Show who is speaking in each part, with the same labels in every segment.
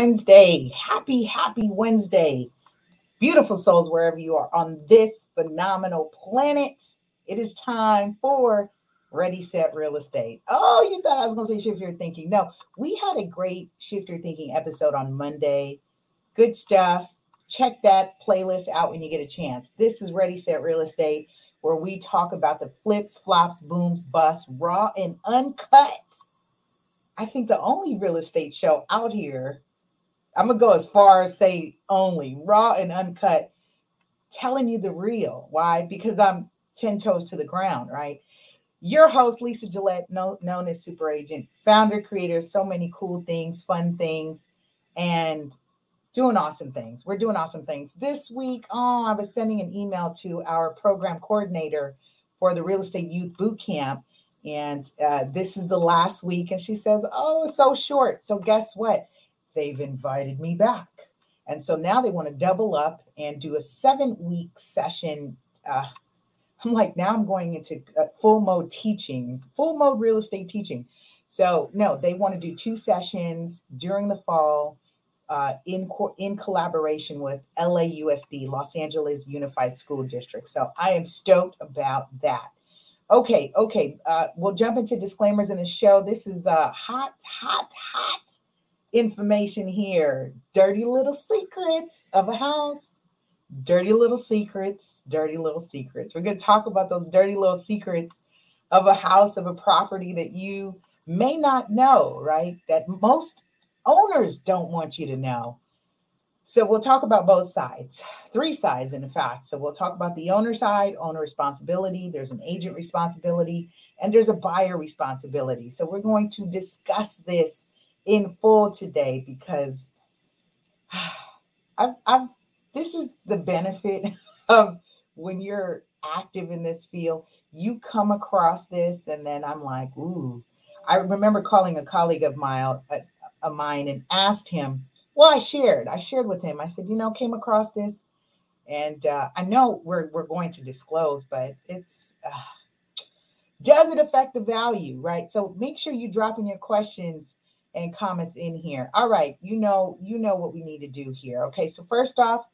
Speaker 1: Wednesday. Happy, happy Wednesday. Beautiful souls, wherever you are on this phenomenal planet. It is time for Ready, Set, Real Estate. Oh, you thought I was going to say Shift Your Thinking. No, we had a great Shift Your Thinking episode on Monday. Good stuff. Check that playlist out when you get a chance. This is Ready, Set, Real Estate, where we talk about the flips, flops, booms, busts, raw and uncut I think the only real estate show out here, I'm gonna go as far as say only raw and uncut, telling you the real. Why? Because I'm 10 toes to the ground, right? Your host, Lisa Gillette, known, known as Super Agent, founder, creator, so many cool things, fun things, and doing awesome things. We're doing awesome things. This week, oh, I was sending an email to our program coordinator for the Real Estate Youth Boot Camp and uh, this is the last week. And she says, Oh, so short. So, guess what? They've invited me back. And so now they want to double up and do a seven week session. Uh, I'm like, now I'm going into uh, full mode teaching, full mode real estate teaching. So, no, they want to do two sessions during the fall uh, in, co- in collaboration with LAUSD, Los Angeles Unified School District. So, I am stoked about that. Okay, okay. Uh, we'll jump into disclaimers in the show. This is uh, hot, hot, hot information here. Dirty little secrets of a house. Dirty little secrets, dirty little secrets. We're going to talk about those dirty little secrets of a house, of a property that you may not know, right? That most owners don't want you to know. So we'll talk about both sides, three sides, in fact. So we'll talk about the owner side, owner responsibility, there's an agent responsibility, and there's a buyer responsibility. So we're going to discuss this in full today because I've, I've this is the benefit of when you're active in this field. You come across this, and then I'm like, ooh. I remember calling a colleague of mine, of mine and asked him, well, I shared. I shared with him. I said, you know, came across this, and uh, I know we're we're going to disclose, but it's uh, does it affect the value, right? So make sure you drop in your questions and comments in here. All right, you know you know what we need to do here. Okay, so first off,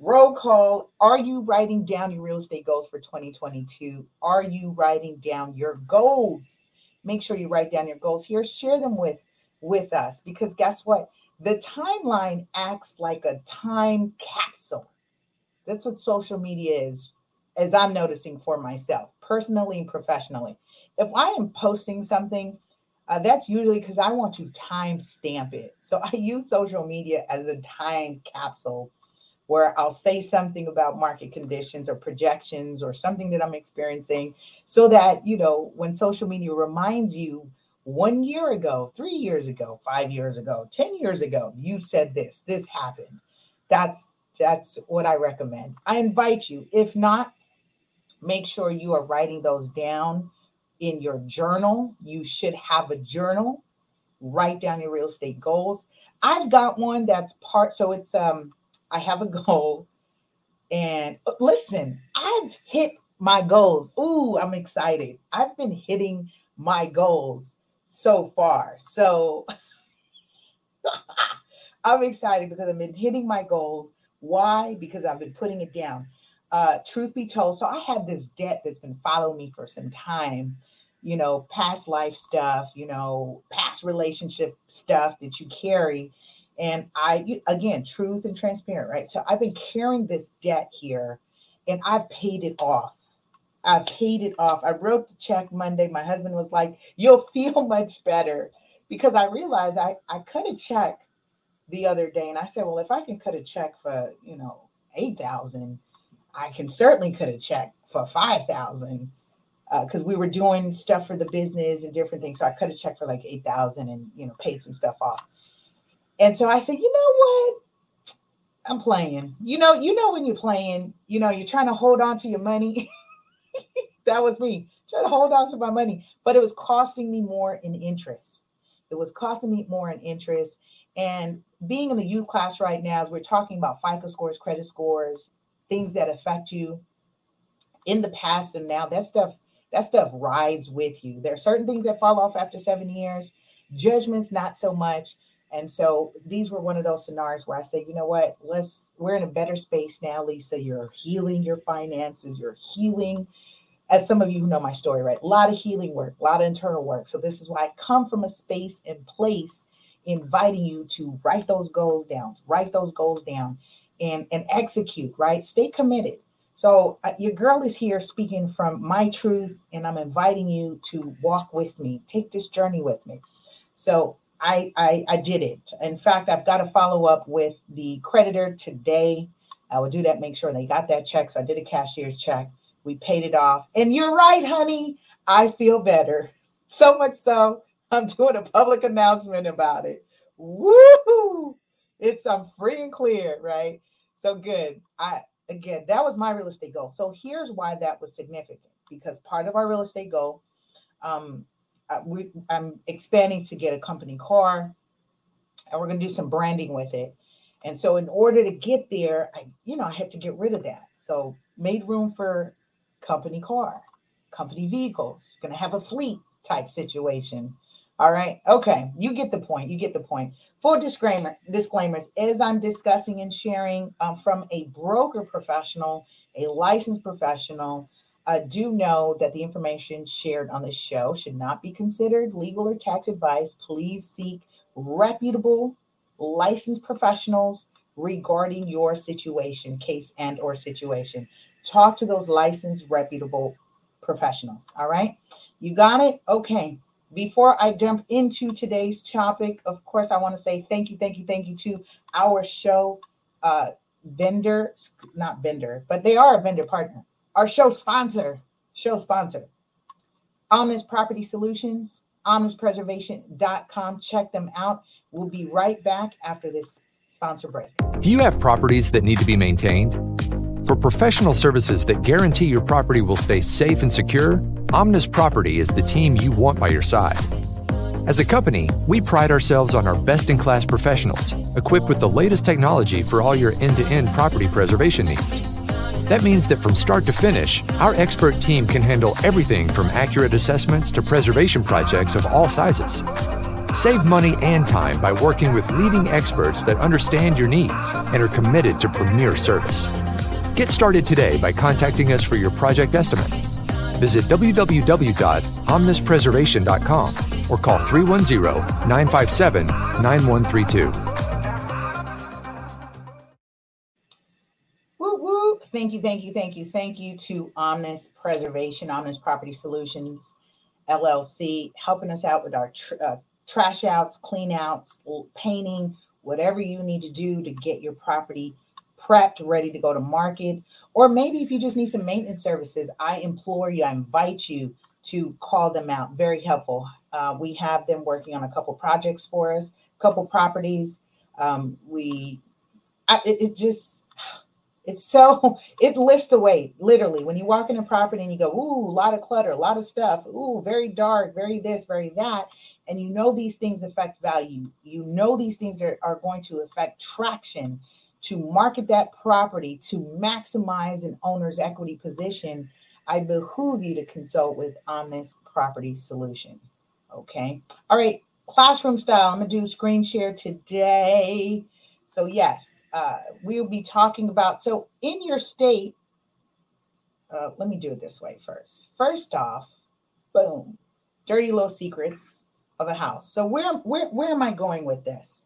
Speaker 1: roll call. Are you writing down your real estate goals for 2022? Are you writing down your goals? Make sure you write down your goals here. Share them with with us because guess what? the timeline acts like a time capsule. That's what social media is, as I'm noticing for myself, personally and professionally. If I am posting something, uh, that's usually because I want to time stamp it. So I use social media as a time capsule where I'll say something about market conditions or projections or something that I'm experiencing so that, you know, when social media reminds you one year ago, three years ago, five years ago, 10 years ago, you said this, this happened. That's that's what I recommend. I invite you. If not, make sure you are writing those down in your journal. You should have a journal. Write down your real estate goals. I've got one that's part so it's um I have a goal and uh, listen, I've hit my goals. Ooh, I'm excited. I've been hitting my goals so far. So I'm excited because I've been hitting my goals. Why? Because I've been putting it down. Uh, truth be told, so I had this debt that's been following me for some time, you know, past life stuff, you know, past relationship stuff that you carry. And I, again, truth and transparent, right? So I've been carrying this debt here and I've paid it off. I paid it off. I wrote the check Monday. My husband was like, You'll feel much better because I realized I, I cut a check the other day and I said, Well, if I can cut a check for, you know, 8,000, I can certainly cut a check for 5,000 because uh, we were doing stuff for the business and different things. So I cut a check for like 8,000 and, you know, paid some stuff off. And so I said, You know what? I'm playing. You know, you know when you're playing, you know, you're trying to hold on to your money. that was me trying to hold on to my money, but it was costing me more in interest. It was costing me more in interest. And being in the youth class right now, as we're talking about FICO scores, credit scores, things that affect you in the past and now, that stuff, that stuff rides with you. There are certain things that fall off after seven years, judgments, not so much. And so these were one of those scenarios where I said, you know what, let's we're in a better space now, Lisa. You're healing your finances, you're healing, as some of you know my story, right? A lot of healing work, a lot of internal work. So this is why I come from a space and place inviting you to write those goals down, write those goals down and, and execute, right? Stay committed. So uh, your girl is here speaking from my truth, and I'm inviting you to walk with me, take this journey with me. So I, I, I did it. In fact, I've got to follow up with the creditor today. I will do that, make sure they got that check. So I did a cashier's check. We paid it off. And you're right, honey. I feel better. So much so, I'm doing a public announcement about it. Woo! It's I'm free and clear, right? So good. I again, that was my real estate goal. So here's why that was significant because part of our real estate goal, um, uh, we, I'm expanding to get a company car, and we're going to do some branding with it. And so, in order to get there, I, you know, I had to get rid of that. So, made room for company car, company vehicles. Going to have a fleet type situation. All right. Okay. You get the point. You get the point. Full disclaimer disclaimers as I'm discussing and sharing um, from a broker professional, a licensed professional. Uh, do know that the information shared on this show should not be considered legal or tax advice. Please seek reputable licensed professionals regarding your situation, case and or situation. Talk to those licensed reputable professionals. All right. You got it? Okay before I jump into today's topic, of course, I want to say thank you, thank you, thank you to our show uh, vendor, not vendor, but they are a vendor partner. Our show sponsor, show sponsor, Omnis Property Solutions, omnispreservation.com. Check them out. We'll be right back after this sponsor break.
Speaker 2: Do you have properties that need to be maintained? For professional services that guarantee your property will stay safe and secure, Omnis Property is the team you want by your side. As a company, we pride ourselves on our best in class professionals, equipped with the latest technology for all your end to end property preservation needs. That means that from start to finish, our expert team can handle everything from accurate assessments to preservation projects of all sizes. Save money and time by working with leading experts that understand your needs and are committed to premier service. Get started today by contacting us for your project estimate. Visit www.omnispreservation.com or call 310-957-9132.
Speaker 1: Woo woo. Thank you, thank you, thank you, thank you to Omnis Preservation, Omnis Property Solutions, LLC, helping us out with our tr- uh, trash outs, clean outs, painting, whatever you need to do to get your property prepped, ready to go to market. Or maybe if you just need some maintenance services, I implore you, I invite you to call them out. Very helpful. Uh, we have them working on a couple projects for us, a couple properties. Um, we, I, it, it just, it's so it lifts the weight literally when you walk in a property and you go ooh a lot of clutter a lot of stuff ooh very dark very this very that and you know these things affect value you know these things are, are going to affect traction to market that property to maximize an owner's equity position, I behoove you to consult with Omnis Property Solution. Okay. All right. Classroom style. I'm going to do screen share today. So, yes, uh, we'll be talking about. So, in your state, uh, let me do it this way first. First off, boom, dirty little secrets of a house. So, where, where, where am I going with this?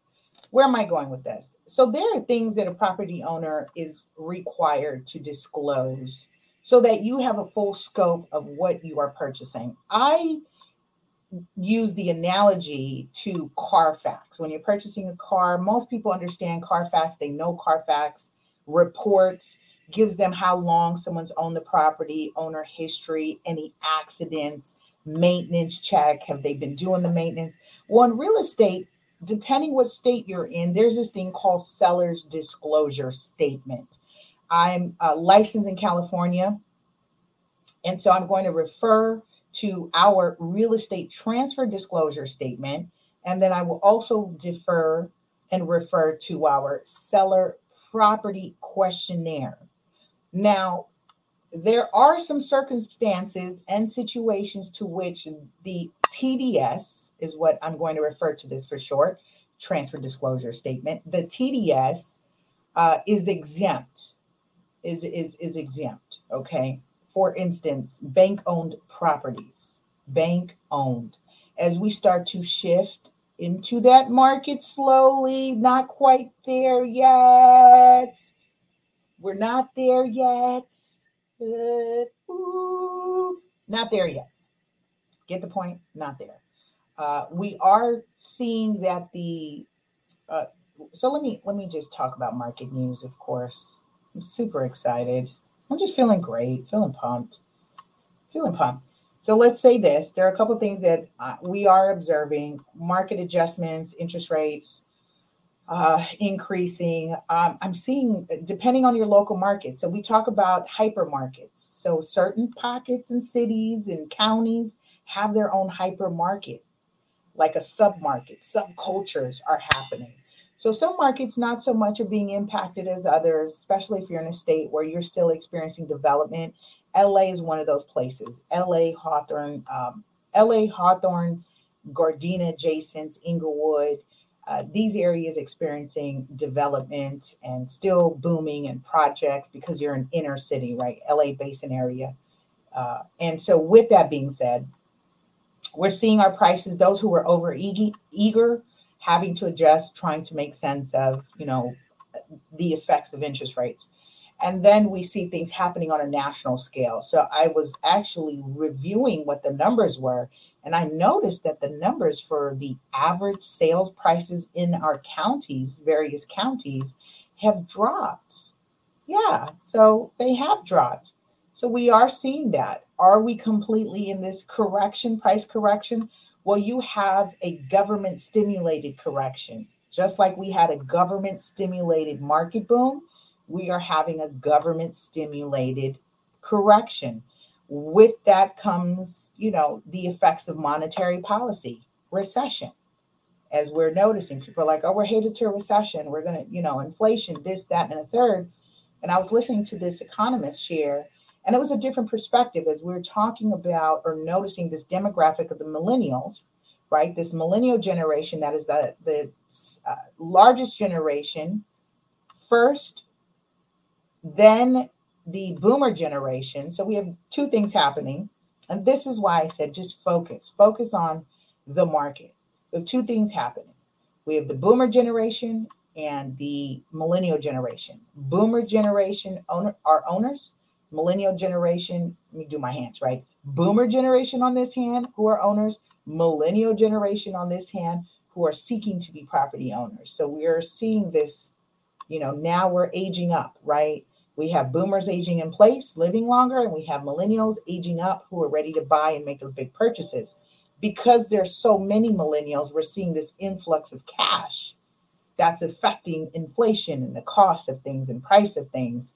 Speaker 1: Where am I going with this? So there are things that a property owner is required to disclose so that you have a full scope of what you are purchasing. I use the analogy to Carfax. When you're purchasing a car, most people understand Carfax, they know Carfax reports gives them how long someone's owned the property, owner history, any accidents, maintenance check, have they been doing the maintenance? Well, in real estate, depending what state you're in, there's this thing called seller's disclosure statement. I'm uh, licensed in California, and so I'm going to refer to our real estate transfer disclosure statement, and then I will also defer and refer to our seller property questionnaire. Now, there are some circumstances and situations to which the TDS is what I'm going to refer to this for short transfer disclosure statement. The TDS uh, is exempt, is, is, is exempt, okay? For instance, bank owned properties, bank owned. As we start to shift into that market slowly, not quite there yet. We're not there yet. Uh, ooh, not there yet. Get the point? Not there. Uh, we are seeing that the uh, so let me let me just talk about market news of course. I'm super excited. I'm just feeling great feeling pumped feeling pumped. So let's say this there are a couple things that uh, we are observing. Market adjustments interest rates uh, increasing. Um, i'm seeing depending on your local market so we talk about hypermarkets. So certain pockets and cities and counties have their own hypermarket like a submarket subcultures are happening so some markets not so much are being impacted as others, especially if you're in a state where you're still experiencing development. LA is one of those places. LA, Hawthorne, um, LA, Hawthorne, Gardena adjacent, Inglewood, uh, these areas experiencing development and still booming and projects because you're an inner city, right? LA Basin area. Uh, and so, with that being said, we're seeing our prices, those who were over eager having to adjust, trying to make sense of, you know, the effects of interest rates. And then we see things happening on a national scale. So I was actually reviewing what the numbers were, and I noticed that the numbers for the average sales prices in our counties, various counties, have dropped. Yeah, so they have dropped. So we are seeing that. Are we completely in this correction, price correction? Well, you have a government stimulated correction. Just like we had a government stimulated market boom, we are having a government stimulated correction. With that comes, you know, the effects of monetary policy, recession. As we're noticing, people are like, oh, we're headed to a recession. We're going to, you know, inflation, this, that, and a third. And I was listening to this economist share and it was a different perspective as we are talking about or noticing this demographic of the millennials, right? This millennial generation that is the, the uh, largest generation first, then the boomer generation. So we have two things happening. And this is why I said just focus, focus on the market. We have two things happening. We have the boomer generation and the millennial generation. Boomer generation owner, are owners millennial generation, let me do my hands right. Boomer generation on this hand, who are owners, millennial generation on this hand, who are seeking to be property owners. So we are seeing this, you know, now we're aging up, right? We have boomers aging in place, living longer, and we have millennials aging up who are ready to buy and make those big purchases. Because there's so many millennials, we're seeing this influx of cash that's affecting inflation and the cost of things and price of things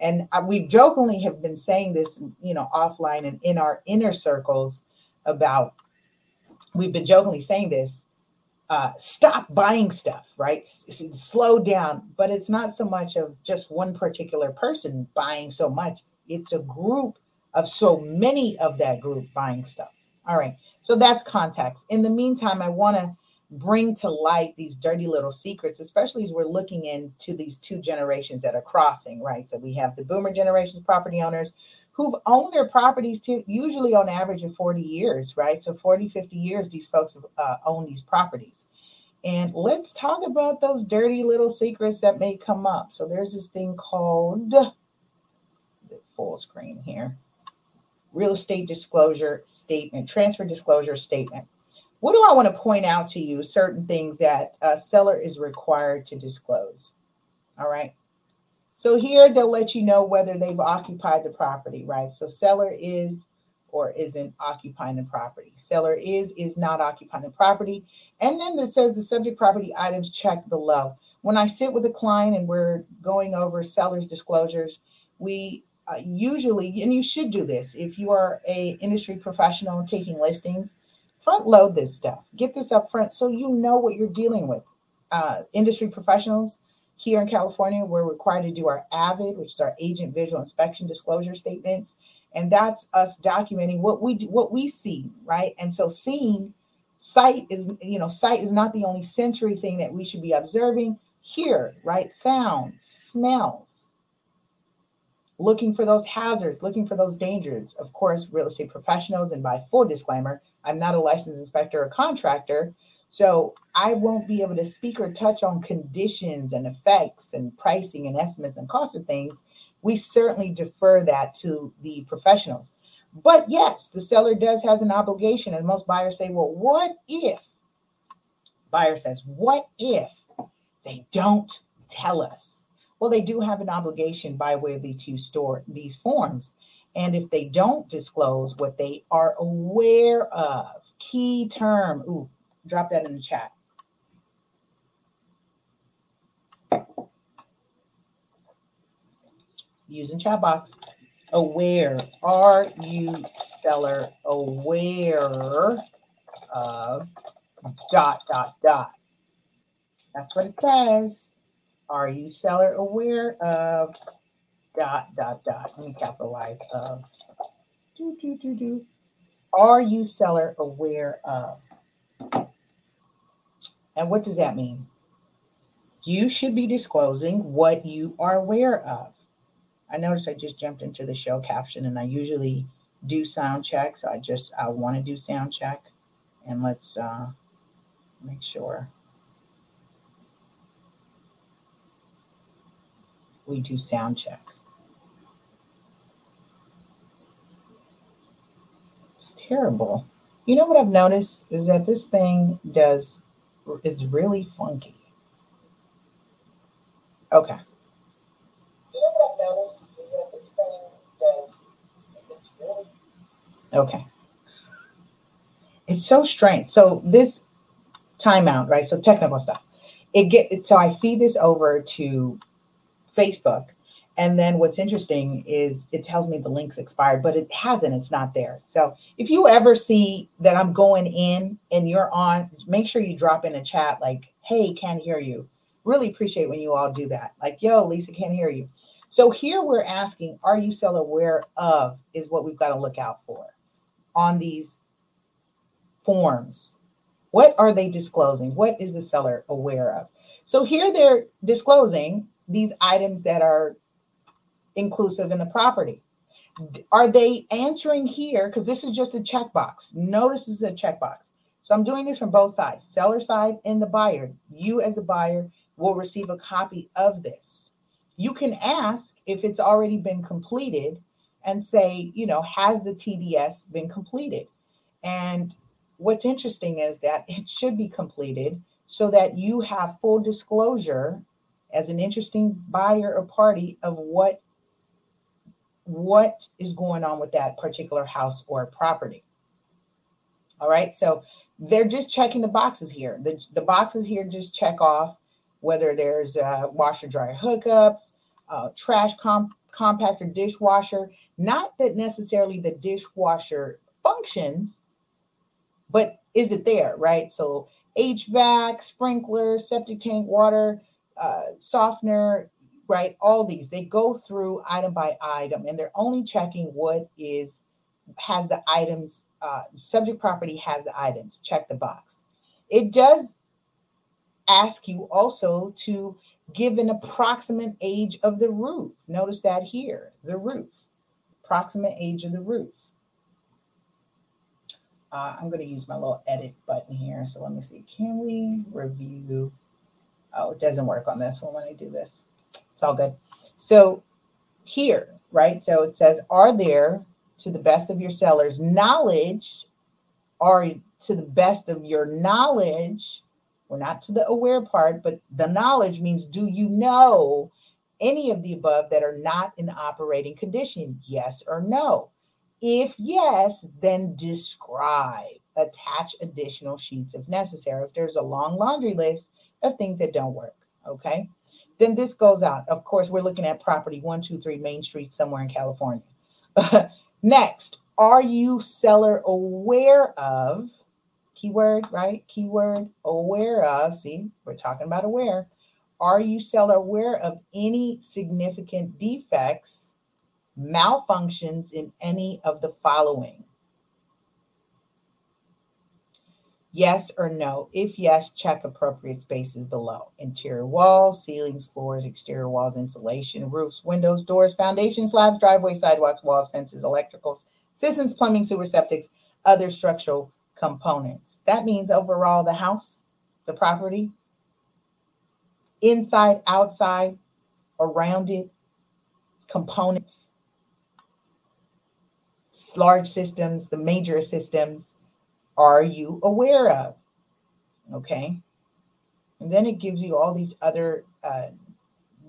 Speaker 1: and we jokingly have been saying this you know offline and in our inner circles about we've been jokingly saying this uh, stop buying stuff right? S- slow down. But it's not so much of just one particular person buying so much. It's a group of so many of that group buying stuff. All right. So that's context. In the meantime i want to bring to light these dirty little secrets, especially as we're looking into these two generations that are crossing, right? So we have the boomer generations property owners who've owned their properties to usually on average of 40 years, right? So 40, 50 years, these folks have uh, owned these properties. And let's talk about those dirty little secrets that may come up. So there's this thing called full screen here real estate disclosure statement, transfer disclosure statement. What do I want to point out to you? Certain things that a seller is required to disclose. All right. So here they'll let you know whether they've occupied the property, right? So seller is or isn't occupying the property. Seller is, is not occupying the property. And then it says the subject property items checked below. When I sit with a client and we're going over seller's disclosures, we uh, usually, and you should do this if you are a industry professional taking listings, front load this stuff. Get this up front so you know what you're dealing with. Uh, industry professionals here in California, we're required to do our AVID, which is our agent visual inspection disclosure statements, and that's us documenting what we do, what we see, right? And so seeing Sight is, you know, sight is not the only sensory thing that we should be observing. Hear, right? Sound, smells. Looking for those hazards, looking for those dangers. Of course, real estate professionals, and by full disclaimer, I'm not a licensed inspector or contractor. So I won't be able to speak or touch on conditions and effects and pricing and estimates and costs of things. We certainly defer that to the professionals. But yes, the seller does has an obligation. And most buyers say, well, what if? Buyer says, what if they don't tell us? Well, they do have an obligation by way of these two store these forms. And if they don't disclose what they are aware of, key term, ooh, drop that in the chat. Using chat box. Aware. Are you seller aware of dot dot dot? That's what it says. Are you seller aware of dot dot dot? Let me capitalize of. Do, do, do, do. Are you seller aware of? And what does that mean? You should be disclosing what you are aware of. I noticed I just jumped into the show caption and I usually do sound check. So I just, I want to do sound check and let's uh, make sure we do sound check. Terrible. You know what I've noticed is that this thing does is really funky. Okay. You know what I've noticed is that this thing does it's really okay. It's so strange. So this timeout, right? So technical stuff. It get so I feed this over to Facebook and then what's interesting is it tells me the link's expired, but it hasn't. It's not there. So if you ever see that I'm going in and you're on, make sure you drop in a chat like, hey, can't hear you. Really appreciate when you all do that. Like, yo, Lisa can't hear you. So here we're asking, are you seller aware of is what we've got to look out for on these forms. What are they disclosing? What is the seller aware of? So here they're disclosing these items that are inclusive in the property. Are they answering here? Because this is just a checkbox. Notice this is a checkbox. So I'm doing this from both sides, seller side and the buyer. You as a buyer will receive a copy of this. You can ask if it's already been completed and say, you know, has the TDS been completed? And what's interesting is that it should be completed so that you have full disclosure as an interesting buyer or party of what what is going on with that particular house or property. All right, so they're just checking the boxes here. The, the boxes here just check off whether there's uh, washer dryer hookups, trash comp- compactor dishwasher. Not that necessarily the dishwasher functions, but is it there, right? So HVAC, sprinkler, septic tank water, uh, softener, right? All these, they go through item by item and they're only checking what is has the items, uh, subject property has the items, check the box. It does ask you also to give an approximate age of the roof. Notice that here, the roof, approximate age of the roof. Uh, I'm going to use my little edit button here. So let me see. Can we review? Oh, it doesn't work on this one when I do this. It's all good. So here, right? So it says, are there, to the best of your sellers' knowledge, are to the best of your knowledge, we're not to the aware part, but the knowledge means do you know any of the above that are not in operating condition? Yes or no? If yes, then describe, attach additional sheets if necessary. If there's a long laundry list of things that don't work, okay? Then this goes out. Of course, we're looking at property 123 Main Street somewhere in California. Next, are you seller aware of? Keyword, right? Keyword aware of. See, we're talking about aware. Are you seller aware of any significant defects, malfunctions in any of the following? Yes or no? If yes, check appropriate spaces below. Interior walls, ceilings, floors, exterior walls, insulation, roofs, windows, doors, foundation slabs, driveway, sidewalks, walls, fences, electricals, systems, plumbing, sewer, septics, other structural components. That means overall the house, the property, inside, outside, around it, components, large systems, the major systems, are you aware of? Okay. And then it gives you all these other uh,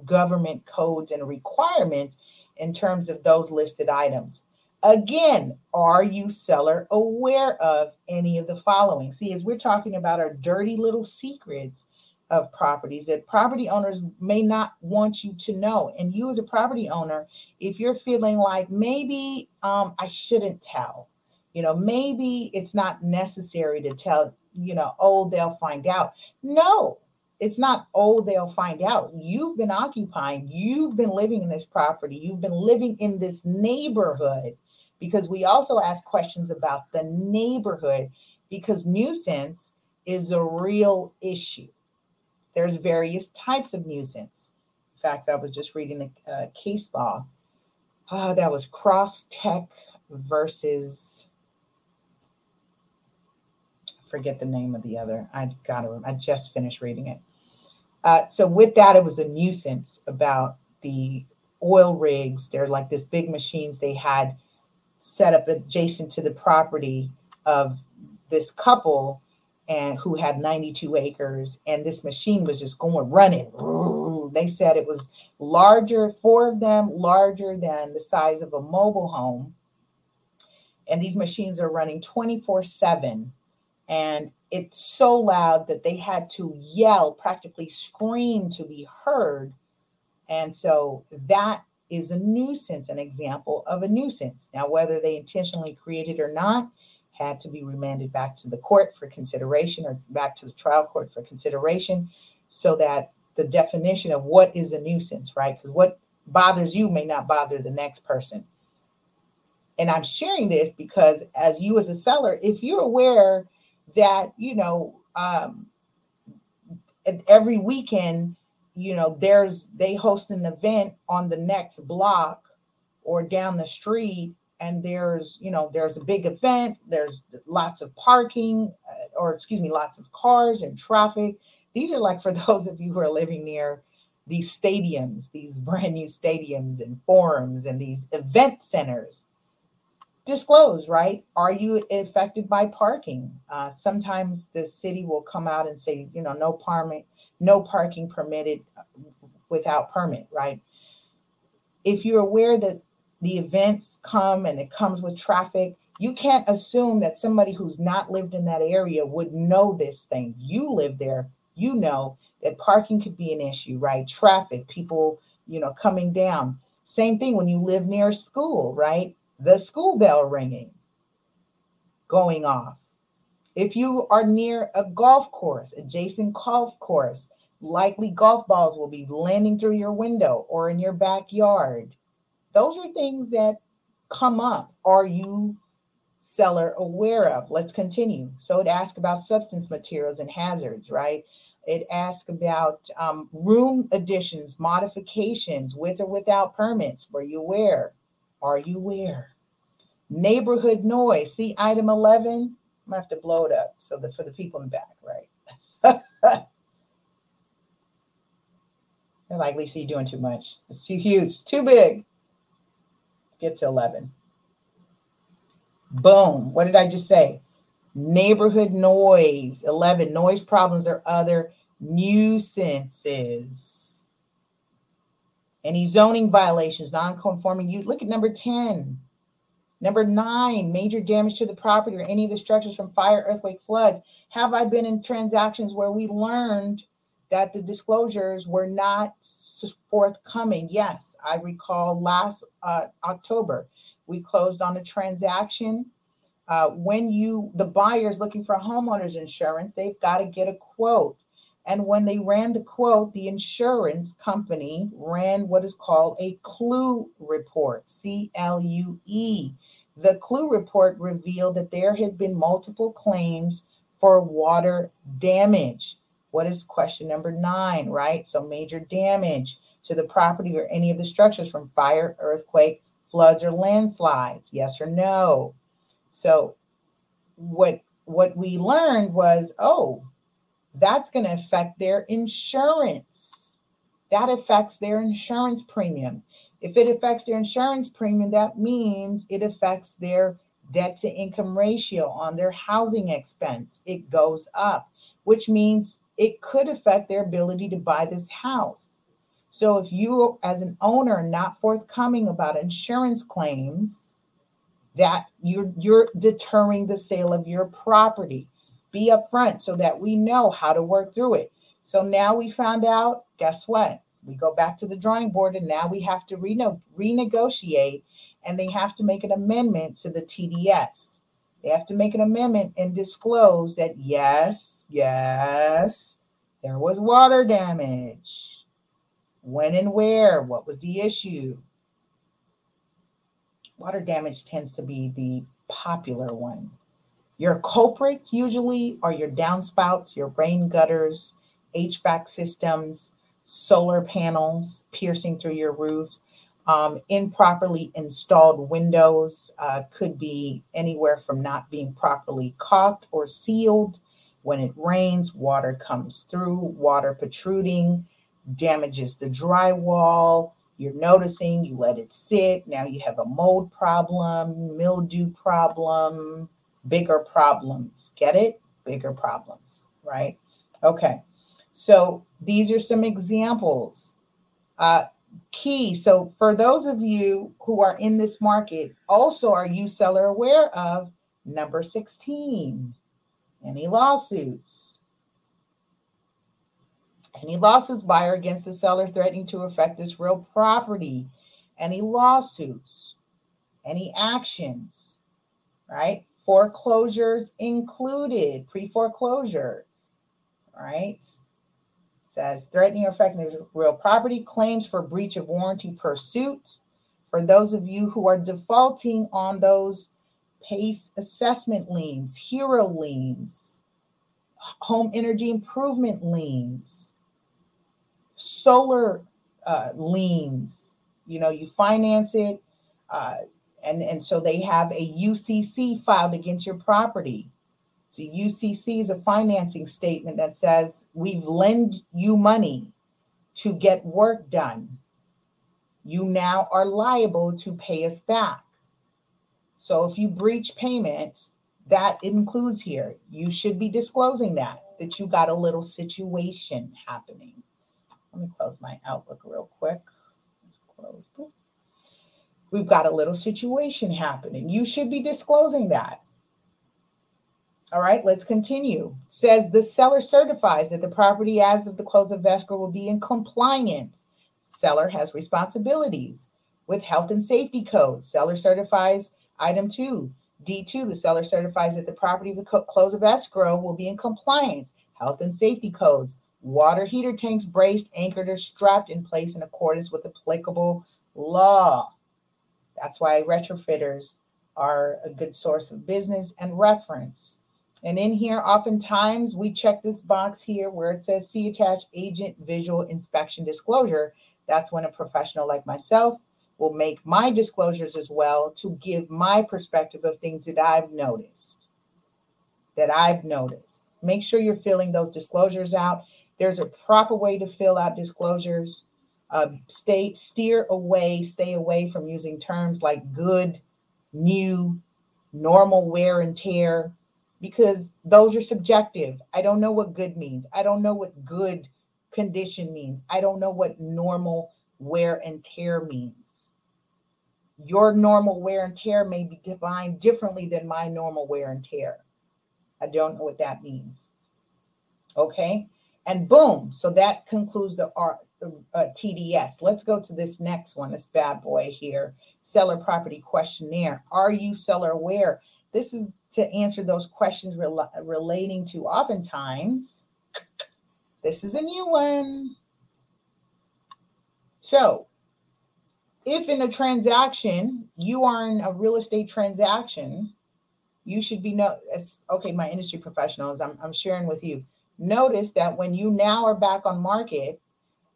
Speaker 1: government codes and requirements in terms of those listed items. Again, are you seller aware of any of the following? See, as we're talking about our dirty little secrets of properties that property owners may not want you to know. And you, as a property owner, if you're feeling like maybe um, I shouldn't tell, you know, maybe it's not necessary to tell, you know, oh, they'll find out. No, it's not, oh, they'll find out. You've been occupying, you've been living in this property, you've been living in this neighborhood because we also ask questions about the neighborhood because nuisance is a real issue. There's various types of nuisance. In fact, I was just reading a, a case law. Uh, that was Cross Tech versus forget the name of the other. I got to. I just finished reading it. Uh, so with that, it was a nuisance about the oil rigs. They're like this big machines they had set up adjacent to the property of this couple and who had 92 acres and this machine was just going running they said it was larger four of them larger than the size of a mobile home and these machines are running 24 7 and it's so loud that they had to yell, practically scream to be heard. And so that is a nuisance, an example of a nuisance. Now, whether they intentionally created or not, had to be remanded back to the court for consideration or back to the trial court for consideration so that the definition of what is a nuisance, right? Because what bothers you may not bother the next person. And I'm sharing this because as you as a seller, if you're aware that you know um, every weekend you know there's they host an event on the next block or down the street and there's you know there's a big event there's lots of parking uh, or excuse me lots of cars and traffic. These are like for those of you who are living near these stadiums these brand new stadiums and forums and these event centers disclose, right? Are you affected by parking? Uh, sometimes the city will come out and say, you know, no permit, no parking permitted uh, without permit, right? If you're aware that the events come and it comes with traffic, you can't assume that somebody who's not lived in that area would know this thing. You live there, you know that parking could be an issue, right? Traffic, people, you know, coming down. Same thing when you live near school, right? The school bell ringing, going off. If you are near a golf course, adjacent golf course, likely golf balls will be landing through your window or in your backyard. Those are things that come up. Are you seller aware of? Let's continue. So it asks about substance materials and hazards, right? It asks about um, room additions, modifications with or without permits. Were you aware? Are you where? Neighborhood noise. See item 11? I'm gonna have to blow it up so that for the people in the back, right? They're like, Lisa, you're doing too much. It's too huge, it's too big. Get to 11. Boom. What did I just say? Neighborhood noise. 11. Noise problems or other nuisances. Any zoning violations, non-conforming use. Look at number 10. Number nine, major damage to the property or any of the structures from fire, earthquake, floods. Have I been in transactions where we learned that the disclosures were not forthcoming? Yes, I recall last uh, October we closed on a transaction. Uh, when you the buyer is looking for homeowners insurance, they've got to get a quote. And when they ran the quote, the insurance company ran what is called a clue report, C L U E. The clue report revealed that there had been multiple claims for water damage. What is question number nine, right? So major damage to the property or any of the structures from fire, earthquake, floods, or landslides. Yes or no? So what what we learned was, oh, that's going to affect their insurance. That affects their insurance premium. If it affects their insurance premium, that means it affects their debt to income ratio on their housing expense. It goes up, which means it could affect their ability to buy this house. So if you, as an owner, not forthcoming about insurance claims, that you're you're deterring the sale of your property. Be upfront so that we know how to work through it. So now we found out, guess what? We go back to the drawing board and now we have to reno- renegotiate and they have to make an amendment to the TDS. They have to make an amendment and disclose that yes, yes, there was water damage. When and where? What was the issue? Water damage tends to be the popular one. Your culprits usually are your downspouts, your rain gutters, HVAC systems, solar panels piercing through your roofs, um, improperly installed windows uh, could be anywhere from not being properly caulked or sealed. When it rains, water comes through, water protruding, damages the drywall. You're noticing, you let it sit. Now you have a mold problem, mildew problem, bigger problems. Get it? Bigger problems, right? Okay. So these are some examples. Uh, key. So for those of you who are in this market, also are you seller aware of number 16? Any lawsuits? Any lawsuits buyer against the seller threatening to affect this real property? Any lawsuits? Any actions? Right? Foreclosures included, pre-foreclosure, right? says threatening or affecting real property claims for breach of warranty pursuit. For those of you who are defaulting on those PACE assessment liens, hero liens, home energy improvement liens, solar uh, liens, you know, you finance it, uh, and, and so they have a UCC filed against your property. So UCC is a financing statement that says we've lent you money to get work done. You now are liable to pay us back. So if you breach payment, that includes here. You should be disclosing that, that you got a little situation happening. Let me close my Outlook real quick. Close. We've got a little situation happening. You should be disclosing that. All right, let's continue. Says the seller certifies that the property as of the close of escrow will be in compliance. Seller has responsibilities with health and safety codes. Seller certifies item two. D2, the seller certifies that the property of the co- close of escrow will be in compliance. Health and safety codes. Water heater tanks braced, anchored, or strapped in place in accordance with applicable law. That's why retrofitters are a good source of business and reference. And in here, oftentimes we check this box here where it says see attached agent visual inspection disclosure. That's when a professional like myself will make my disclosures as well to give my perspective of things that I've noticed. That I've noticed. Make sure you're filling those disclosures out. There's a proper way to fill out disclosures. Uh, stay steer away, stay away from using terms like good, new, normal wear and tear because those are subjective. I don't know what good means. I don't know what good condition means. I don't know what normal wear and tear means. Your normal wear and tear may be defined differently than my normal wear and tear. I don't know what that means. Okay. And boom. So that concludes the uh, TDS. Let's go to this next one, this bad boy here seller property questionnaire. Are you seller aware? This is to answer those questions rel- relating to oftentimes. This is a new one. So, if in a transaction, you are in a real estate transaction, you should be no okay, my industry professionals, I'm I'm sharing with you. Notice that when you now are back on market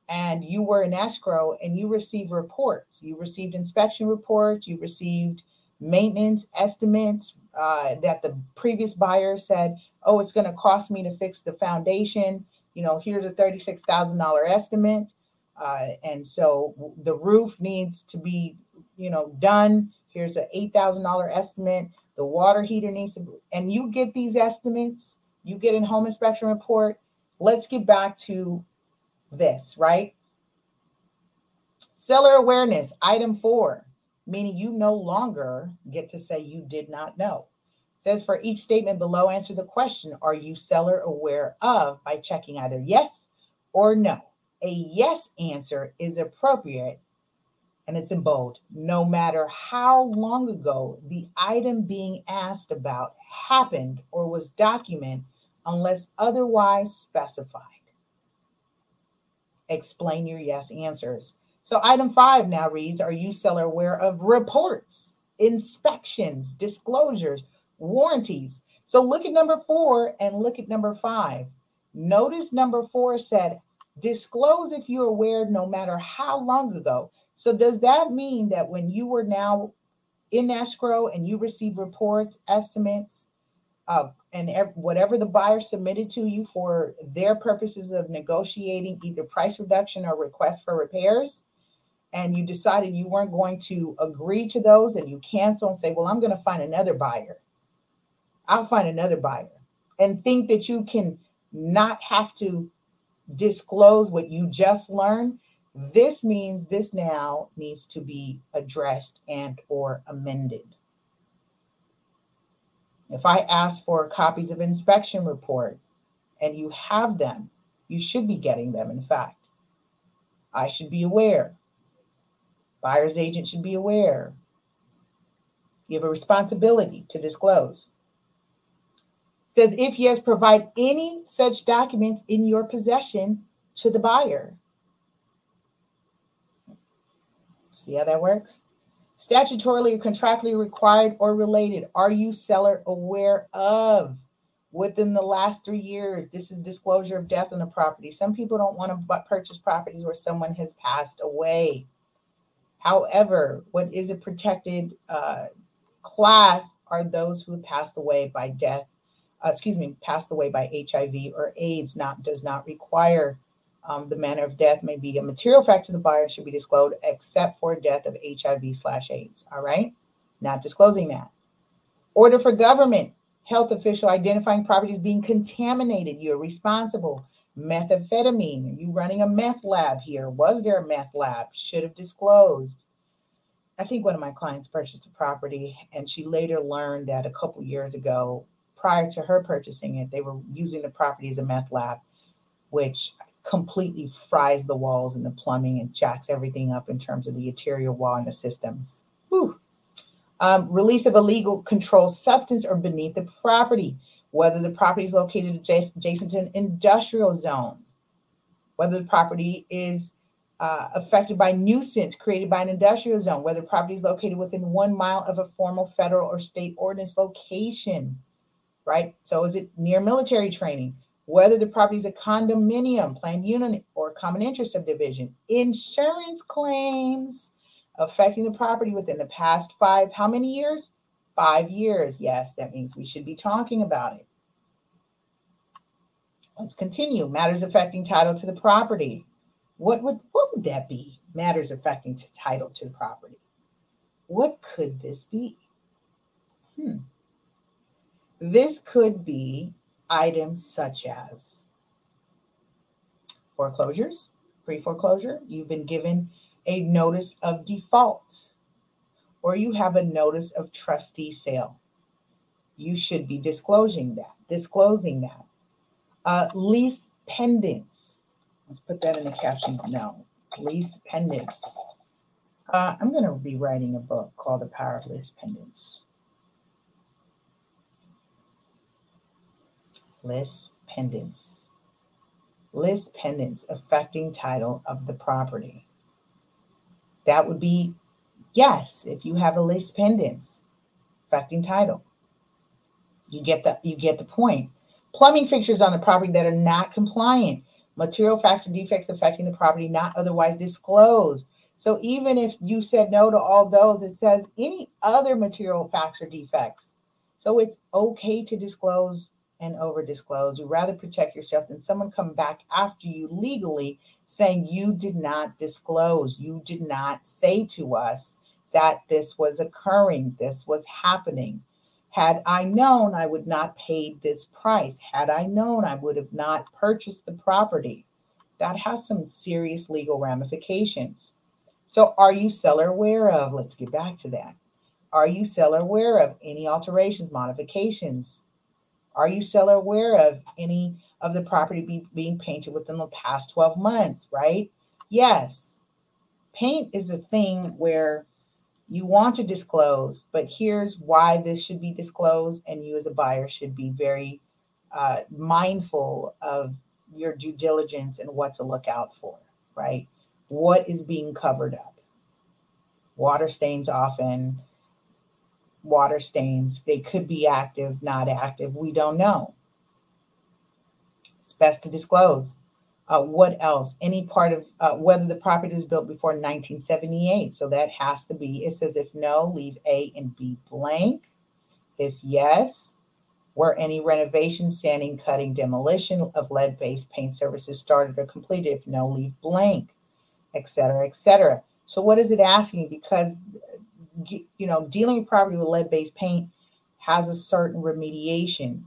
Speaker 1: and you were in escrow and you received reports, you received inspection reports, you received maintenance estimates uh, that the previous buyer said, oh, it's going to cost me to fix the foundation. You know, here's a $36,000 estimate. Uh, and so the roof needs to be, you know, done. Here's an $8,000 estimate. The water heater needs to, and you get these estimates, you get a home inspection report. Let's get back to this, right? Seller awareness, item four, meaning you no longer get to say you did not know. It says for each statement below, answer the question Are you seller aware of by checking either yes or no? A yes answer is appropriate and it's in bold. No matter how long ago the item being asked about happened or was documented, unless otherwise specified explain your yes answers. So, item five now reads Are you seller aware of reports, inspections, disclosures, warranties? So, look at number four and look at number five. Notice number four said, Disclose if you're aware no matter how long ago. So, does that mean that when you were now in escrow and you receive reports, estimates, uh, and whatever the buyer submitted to you for their purposes of negotiating either price reduction or request for repairs, and you decided you weren't going to agree to those and you cancel and say, Well, I'm going to find another buyer. I'll find another buyer. And think that you can not have to disclose what you just learned. This means this now needs to be addressed and or amended. If I ask for copies of inspection report and you have them, you should be getting them, in fact. I should be aware. Buyer's agent should be aware. You have a responsibility to disclose. It says, if yes, provide any such documents in your possession to the buyer. See how that works? Statutorily or contractually required or related are you seller aware of within the last three years? This is disclosure of death on the property. Some people don't want to purchase properties where someone has passed away. However what is a protected uh, class are those who passed away by death uh, excuse me passed away by hiv or aids not does not require um, the manner of death may be a material fact to the buyer should be disclosed except for death of HIV slash AIDS. All right. Not disclosing that. Order for government health official identifying properties being contaminated. You're responsible. Methamphetamine. Are you running a meth lab here? Was there a meth lab? Should have disclosed. I think one of my clients purchased a property and she later learned that a couple years ago, prior to her purchasing it, they were using the property as a meth lab, which completely fries the walls and the plumbing and jacks everything up in terms of the interior wall and the systems. Um, release of illegal controlled substance or beneath the property, whether the property is located adjacent to an industrial zone, whether the property is uh, affected by nuisance created by an industrial zone, whether the property is located within one mile of a formal federal or state ordnance location, right? So is it near military training? Whether the property is a condominium, planned unit, or common interest subdivision, insurance claims affecting the property within the past five, how many years? Five years. Yes, that means we should be talking about it. Let's continue. Matters affecting title to the property. What would what would that be? Matters affecting to title to the property. What could this be? Hmm. This could be items such as foreclosures, pre foreclosure, you've been given a notice of default, or you have a notice of trustee sale. You should be disclosing that, disclosing that. Uh, lis pendens. Let's put that in the caption. No, lis pendens. Uh, I'm going to be writing a book called The Power of Lis Pendens. Lis pendens. Lis pendens affecting title of the property. That would be yes, if you have a lis pendens affecting title. You get the you get the point. Plumbing fixtures on the property that are not compliant, material facts or defects affecting the property not otherwise disclosed. So even if you said no to all those, it says any other material facts or defects. So it's okay to disclose and over disclose. You'd rather protect yourself than someone come back after you legally saying you did not disclose, you did not say to us that this was occurring, this was happening. Had I known, I would not pay this price. Had I known, I would have not purchased the property. That has some serious legal ramifications. So, are you seller aware of? Let's get back to that. Are you seller aware of any alterations, modifications? Are you seller aware of any of the property be, being painted within the past 12 months, right? Yes. Paint is a thing where you want to disclose, but here's why this should be disclosed, and you as a buyer should be very uh, mindful of your due diligence and what to look out for, right? what is being covered up. Water stains often, water stains, they could be active, not active. We don't know. It's best to disclose. Uh, what else? Any part of uh, whether the property was built before 1978. So that has to be, it says if no, leave A and B blank. If yes, were any renovation, sanding, cutting, demolition of lead based paint services started or completed? If no, leave blank etc., etc. So what is it asking? Because you know, dealing with property with lead-based paint has a certain remediation,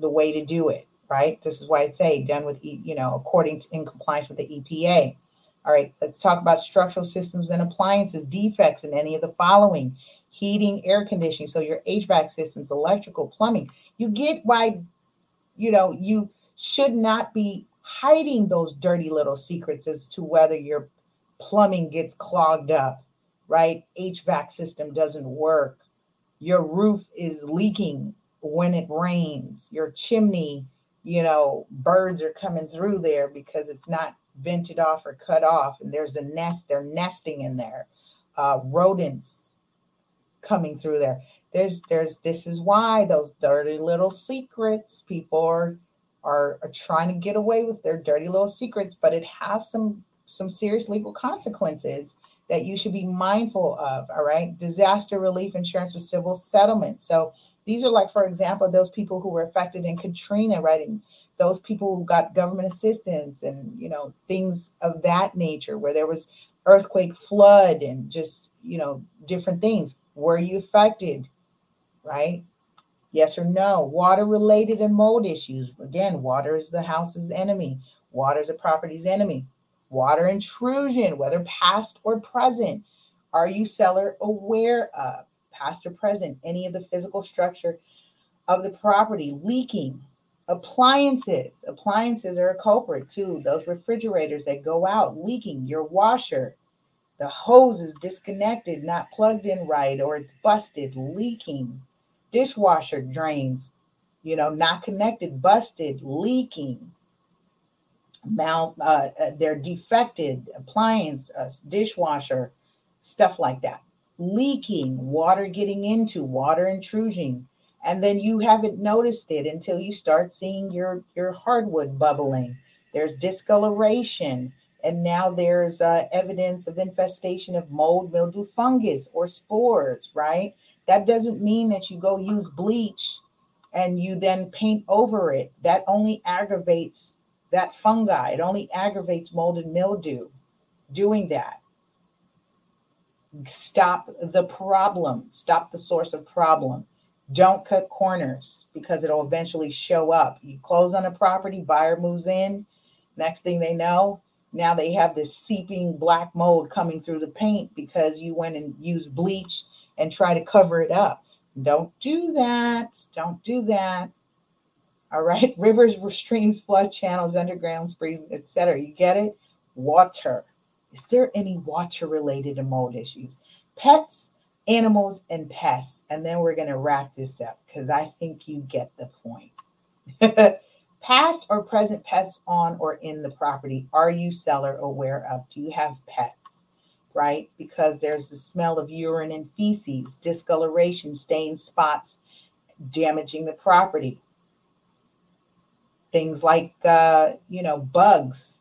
Speaker 1: the way to do it, right? This is why it's a done with, you know, according to in compliance with the EPA. All right, let's talk about structural systems and appliances, defects in any of the following heating, air conditioning. So your HVAC systems, electrical, plumbing. You get why, you know, you should not be hiding those dirty little secrets as to whether your plumbing gets clogged up, right? HVAC system doesn't work. Your roof is leaking when it rains. Your chimney, you know, birds are coming through there because it's not vented off or cut off, and there's a nest, they're nesting in there. Uh, rodents coming through there. There's, there's, this is why those dirty little secrets people are are, are trying to get away with their dirty little secrets, but it has some some serious legal consequences that you should be mindful of. All right. Disaster relief insurance or civil settlement. So these are like, for example, those people who were affected in Katrina, right? And those people who got government assistance and, you know, things of that nature where there was earthquake, flood, and just, you know, different things. Were you affected? Right? Yes or no? Water related and mold issues. Again, water is the house's enemy, water is a property's enemy. Water intrusion, whether past or present. Are you seller aware of past or present any of the physical structure of the property leaking? Appliances. Appliances are a culprit too. Those refrigerators that go out leaking, your washer, the hose is disconnected, not plugged in right, or it's busted, leaking dishwasher drains, you know, not connected, busted, leaking. Mal, uh, uh, they're defected, appliance, uh, dishwasher, stuff like that. Leaking, water getting into, water intrusion. And then you haven't noticed it until you start seeing your, your hardwood bubbling. There's discoloration. And now there's uh, evidence of infestation of mold, mildew, fungus, or spores, right? That doesn't mean that you go use bleach and you then paint over it. That only aggravates that fungi. It only aggravates mold and mildew doing that. Stop the problem. Stop the source of problem. Don't cut corners because it'll eventually show up. You close on a property, buyer moves in. Next thing they know, now they have this seeping black mold coming through the paint because you went and used bleach and try to cover it up. Don't do that. Don't do that. All right. Rivers, streams, flood channels, underground springs, etc. You get it? Water. Is there any water related mold issues? Pets, animals, and pests. And then we're going to wrap this up because I think you get the point. Past or present pets on or in the property. Are you seller aware of? Do you have pets? right? Because there's the smell of urine and feces, discoloration, stained spots, damaging the property. Things like, uh, you know, bugs,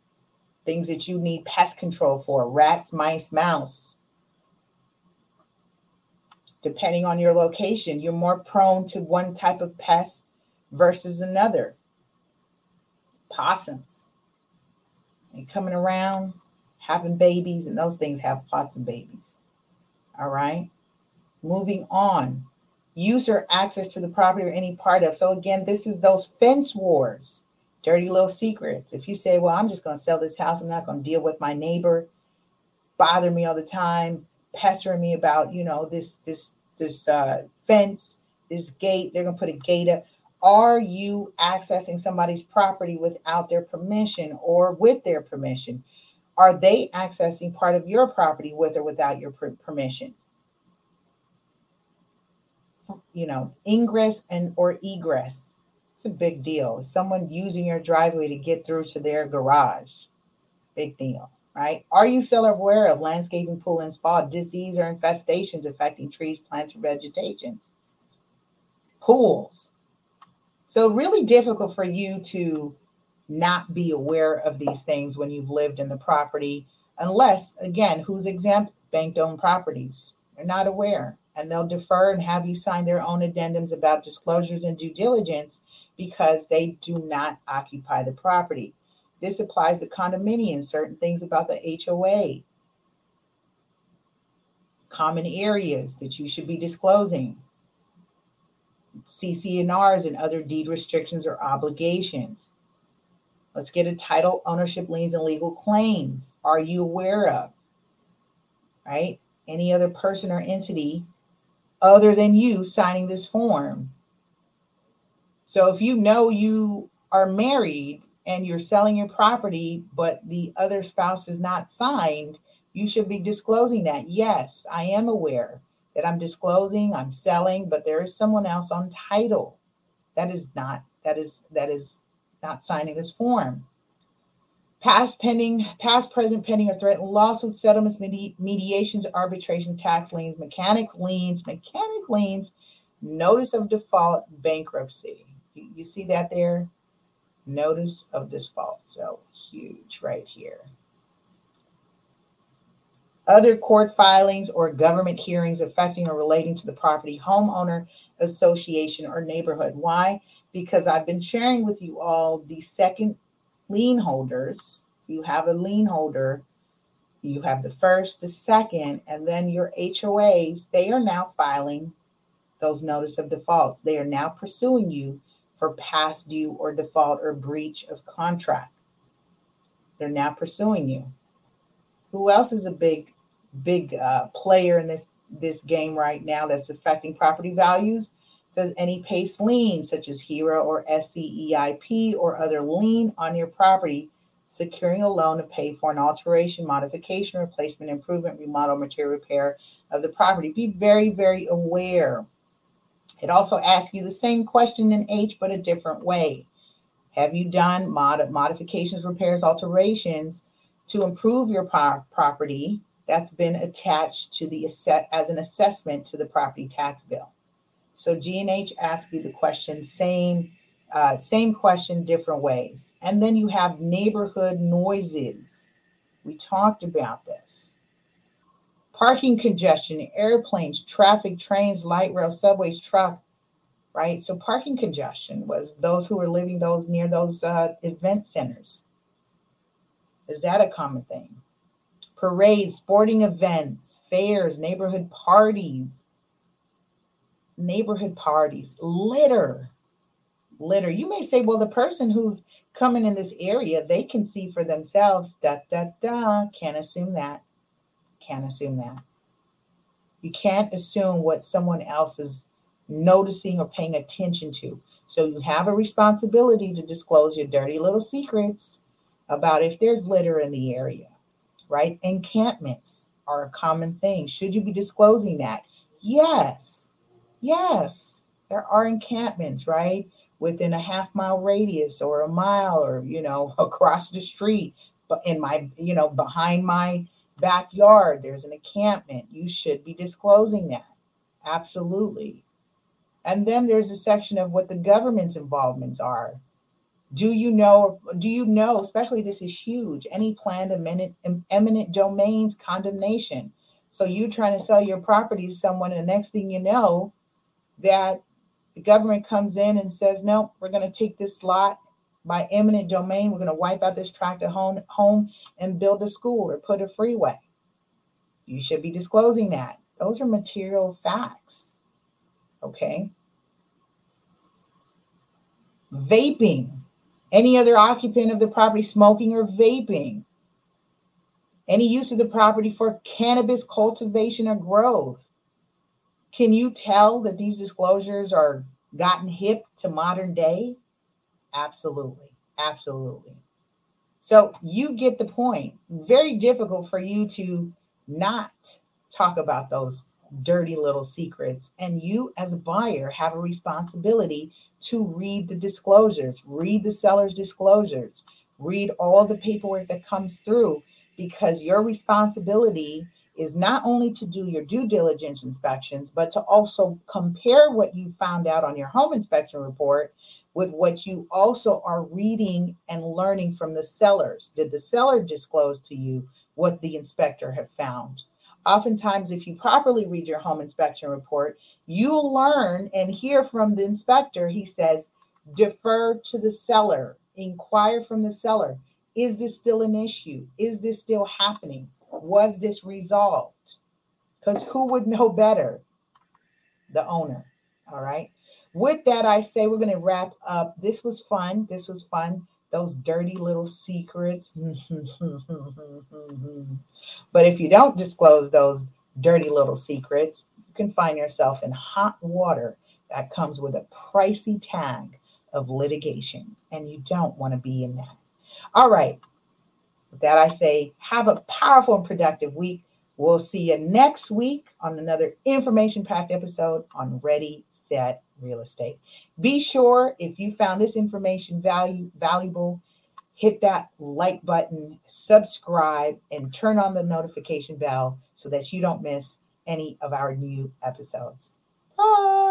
Speaker 1: things that you need pest control for rats, mice, mouse. Depending on your location, you're more prone to one type of pest versus another. Possums. And coming around, having babies, and those things have pots of babies. All right. Moving on. User access to the property or any part of. So again, this is those fence wars, dirty little secrets. If you say, well, I'm just going to sell this house, I'm not going to deal with my neighbor, bother me all the time, pestering me about, you know, this, this, this uh, fence, this gate, they're going to put a gate up. Are you accessing somebody's property without their permission or with their permission? Are they accessing part of your property with or without your permission? You know, ingress and or egress. It's a big deal. Someone using your driveway to get through to their garage. Big deal, right? Are you seller aware of landscaping, pool, and spa disease or infestations affecting trees, plants, or vegetations? Pools. So really difficult for you to not be aware of these things when you've lived in the property, unless, again, who's exempt? Bank owned properties. They're not aware and they'll defer and have you sign their own addendums about disclosures and due diligence because they do not occupy the property. This applies to condominiums, certain things about the HOA, common areas that you should be disclosing, CC&Rs and other deed restrictions or obligations. Let's get a title, ownership liens, and legal claims. Are you aware of? Right? Any other person or entity other than you signing this form. So if you know you are married and you're selling your property, but the other spouse is not signed, you should be disclosing that. Yes, I am aware that I'm disclosing, I'm selling, but there is someone else on title. That is not that is that is not signing this form past pending, past, present, pending, or threatened lawsuits, settlements, medi- mediations, arbitration, tax liens, mechanics liens, mechanic liens, notice of default, bankruptcy. You, you see that there? Notice of default. So huge right here. Other court filings or government hearings affecting or relating to the property, homeowner association, or neighborhood. Why? Because I've been sharing with you all the second lien holders, you have a lien holder, you have the first, the second, and then your HOAs, they are now filing those notice of defaults. They are now pursuing you for past due or default or breach of contract. They're now pursuing you. Who else is a big, big uh, player in this this game right now that's affecting property values? Says any PACE lien, such as HERO or SCEIP or other lien on your property, securing a loan to pay for an alteration, modification, replacement, improvement, remodel, material repair of the property. Be very, very aware. It also asks you the same question in H, but a different way. Have you done mod- modifications, repairs, alterations to improve your pro- property that's been attached to the asset as an assessment to the property tax bill? So G&H asks you the question, same, uh, same question, different ways. And then you have neighborhood noises. We talked about this. Parking congestion, airplanes, traffic, trains, light rail, subways, truck, right? So parking congestion was those who were living those near those uh, event centers. Is that a common thing? Parades, sporting events, fairs, neighborhood parties, neighborhood parties, litter, litter. You may say, well, the person who's coming in this area, they can see for themselves. Da da da. Can't assume that. Can't assume that. You can't assume what someone else is noticing or paying attention to. So you have a responsibility to disclose your dirty little secrets about if there's litter in the area, right? Encampments are a common thing. Should you be disclosing that? Yes Yes, there are encampments, right? Within a half mile radius or a mile or, you know, across the street, but in my, you know, behind my backyard, there's an encampment. You should be disclosing that. Absolutely. And then there's a section of what the government's involvements are. Do you know, do you know, especially this is huge, any planned eminent, eminent domains condemnation? So you trying to sell your property to someone, and the next thing you know, that the government comes in and says, no, we're going to take this lot by eminent domain. We're going to wipe out this tract of home, home and build a school or put a freeway. You should be disclosing that. Those are material facts. Okay. Vaping. Any other occupant of the property smoking or vaping. Any use of the property for cannabis cultivation or growth. Can you tell that these disclosures are gotten hip to modern day? Absolutely. Absolutely. So you get the point. Very difficult for you to not talk about those dirty little secrets. And you, as a buyer, have a responsibility to read the disclosures, read the seller's disclosures, read all the paperwork that comes through, because your responsibility is not only to do your due diligence inspections, but to also compare what you found out on your home inspection report with what you also are reading and learning from the sellers. Did the seller disclose to you what the inspector had found? Oftentimes, if you properly read your home inspection report, you'll learn and hear from the inspector. He says, defer to the seller, inquire from the seller. Is this still an issue? Is this still happening? Was this resolved? Because who would know better? The owner. All right. With that, I say we're going to wrap up. This was fun. This was fun. Those dirty little secrets. but if you don't disclose those dirty little secrets, you can find yourself in hot water that comes with a pricey tag of litigation. And you don't want to be in that. All right. That, I say have a powerful and productive week. We'll see you next week on another information packed episode on Ready, Set, Real Estate. Be sure if you found this information value, valuable, hit that like button, subscribe, and turn on the notification bell so that you don't miss any of our new episodes. Bye.